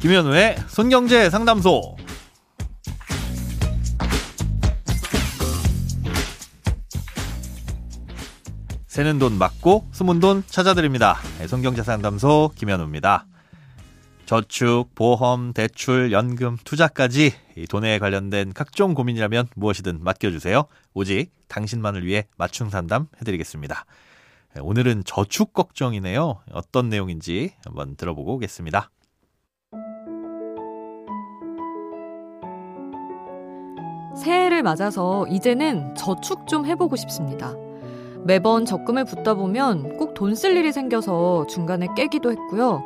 김현우의 손경제 상담소. 새는 돈 맞고 숨은 돈 찾아드립니다. 네, 손경제 상담소 김현우입니다. 저축, 보험, 대출, 연금, 투자까지 돈에 관련된 각종 고민이라면 무엇이든 맡겨주세요. 오직 당신만을 위해 맞춤 상담 해드리겠습니다. 네, 오늘은 저축 걱정이네요. 어떤 내용인지 한번 들어보고 오겠습니다. 새해를 맞아서 이제는 저축 좀 해보고 싶습니다. 매번 적금을 붓다 보면 꼭 돈 쓸 일이 생겨서 중간에 깨기도 했고요.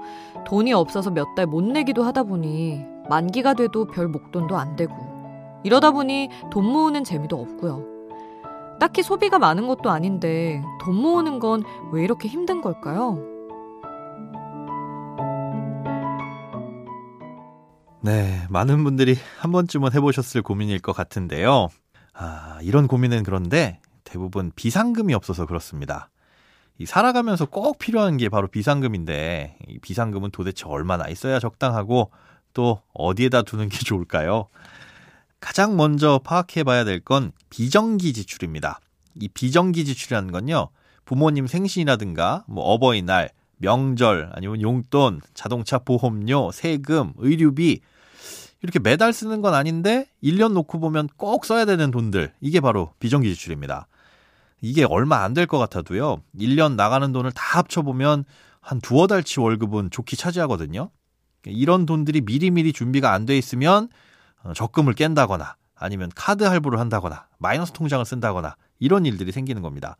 돈이 없어서 몇 달 못 내기도 하다 보니 만기가 돼도 별 목돈도 안 되고 이러다 보니 돈 모으는 재미도 없고요. 딱히 소비가 많은 것도 아닌데 돈 모으는 건 왜 이렇게 힘든 걸까요? 네, 많은 분들이 한 번쯤은 해보셨을 고민일 것 같은데요. 아, 이런 고민은 그런데 대부분 비상금이 없어서 그렇습니다. 이 살아가면서 꼭 필요한 게 바로 비상금인데 이 비상금은 도대체 얼마나 있어야 적당하고 또 어디에다 두는 게 좋을까요? 가장 먼저 파악해 봐야 될 건 비정기 지출입니다. 이 비정기 지출이라는 건요. 부모님 생신이라든가 뭐 어버이날, 명절 아니면 용돈, 자동차 보험료, 세금, 의료비 이렇게 매달 쓰는 건 아닌데 1년 놓고 보면 꼭 써야 되는 돈들 이게 바로 비정기 지출입니다. 이게 얼마 안 될 것 같아도요. 1년 나가는 돈을 다 합쳐보면 한 두어 달치 월급은 좋게 차지하거든요. 이런 돈들이 미리미리 준비가 안 돼 있으면 어, 적금을 깬다거나 아니면 카드 할부를 한다거나 마이너스 통장을 쓴다거나 이런 일들이 생기는 겁니다.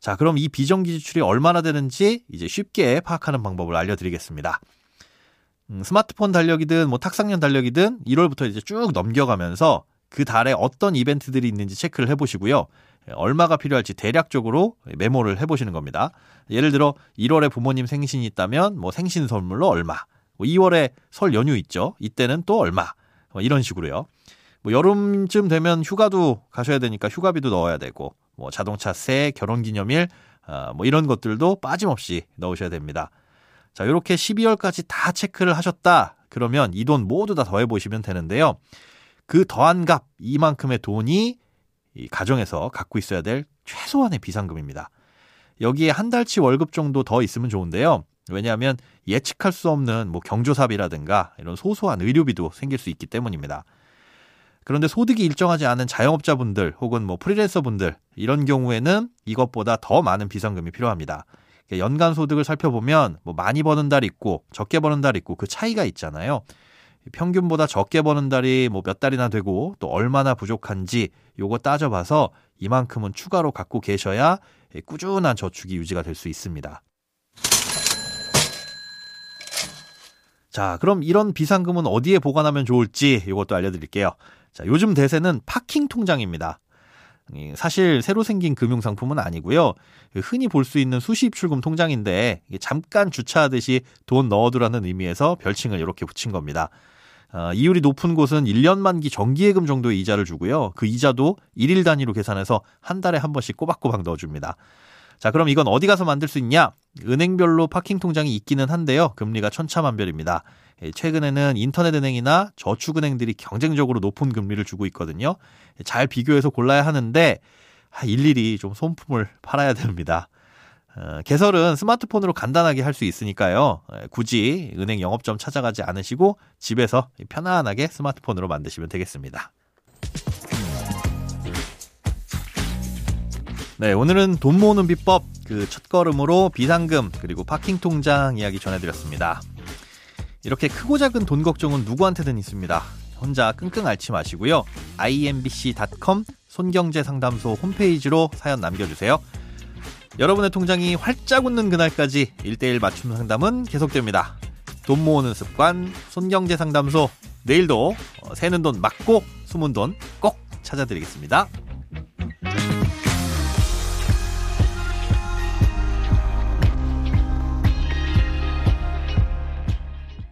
자, 그럼 이 비정기 지출이 얼마나 되는지 이제 쉽게 파악하는 방법을 알려드리겠습니다. 음, 스마트폰 달력이든 뭐 탁상년 달력이든 1월부터 이제 쭉 넘겨가면서 그 달에 어떤 이벤트들이 있는지 체크를 해보시고요. 얼마가 필요할지 대략적으로 메모를 해보시는 겁니다. 예를 들어 1월에 부모님 생신이 있다면 뭐 생신 선물로 얼마, 뭐 2월에 설 연휴 있죠. 이때는 또 얼마, 뭐 이런 식으로요. 뭐 여름쯤 되면 휴가도 가셔야 되니까 휴가비도 넣어야 되고 뭐 자동차 세, 결혼기념일 아, 뭐 이런 것들도 빠짐없이 넣으셔야 됩니다. 자, 이렇게 12월까지 다 체크를 하셨다. 그러면 이 돈 모두 다 더해 보시면 되는데요. 그 더한 값 이만큼의 돈이 이 가정에서 갖고 있어야 될 최소한의 비상금입니다. 여기에 한 달치 월급 정도 더 있으면 좋은데요. 왜냐하면 예측할 수 없는 뭐 경조사비라든가 이런 소소한 의료비도 생길 수 있기 때문입니다. 그런데 소득이 일정하지 않은 자영업자분들 혹은 뭐 프리랜서분들 이런 경우에는 이것보다 더 많은 비상금이 필요합니다. 연간 소득을 살펴보면 뭐 많이 버는 달 있고 적게 버는 달 있고 그 차이가 있잖아요. 평균보다 적게 버는 달이 뭐 몇 달이나 되고 또 얼마나 부족한지 요거 따져봐서 이만큼은 추가로 갖고 계셔야 꾸준한 저축이 유지가 될 수 있습니다. 자, 그럼 이런 비상금은 어디에 보관하면 좋을지 이것도 알려드릴게요. 자, 요즘 대세는 파킹 통장입니다. 사실 새로 생긴 금융 상품은 아니고요. 흔히 볼 수 있는 수시 입출금 통장인데 잠깐 주차하듯이 돈 넣어두라는 의미에서 별칭을 이렇게 붙인 겁니다. 어, 이율이 높은 곳은 1년 만기 정기예금 정도의 이자를 주고요. 그 이자도 1일 단위로 계산해서 한 달에 한 번씩 꼬박꼬박 넣어줍니다. 자, 그럼 이건 어디 가서 만들 수 있냐? 은행별로 파킹 통장이 있기는 한데요. 금리가 천차만별입니다. 예, 최근에는 인터넷 은행이나 저축은행들이 경쟁적으로 높은 금리를 주고 있거든요. 잘 비교해서 골라야 하는데 일일이 좀 손품을 팔아야 됩니다. 어, 개설은 스마트폰으로 간단하게 할 수 있으니까요. 예, 굳이 은행 영업점 찾아가지 않으시고 집에서 편안하게 스마트폰으로 만드시면 되겠습니다. 네, 오늘은 돈 모으는 비법 그 첫걸음으로 비상금 그리고 파킹 통장 이야기 전해드렸습니다. 이렇게 크고 작은 돈 걱정은 누구한테든 있습니다. 혼자 끙끙 앓지 마시고요. imbc.com 손경제 상담소 홈페이지로 사연 남겨주세요. 여러분의 통장이 활짝 웃는 그날까지 1대1 맞춤 상담은 계속됩니다. 돈 모으는 습관 손경제 상담소 내일도 새는 돈 맞고 숨은 돈 꼭 찾아드리겠습니다.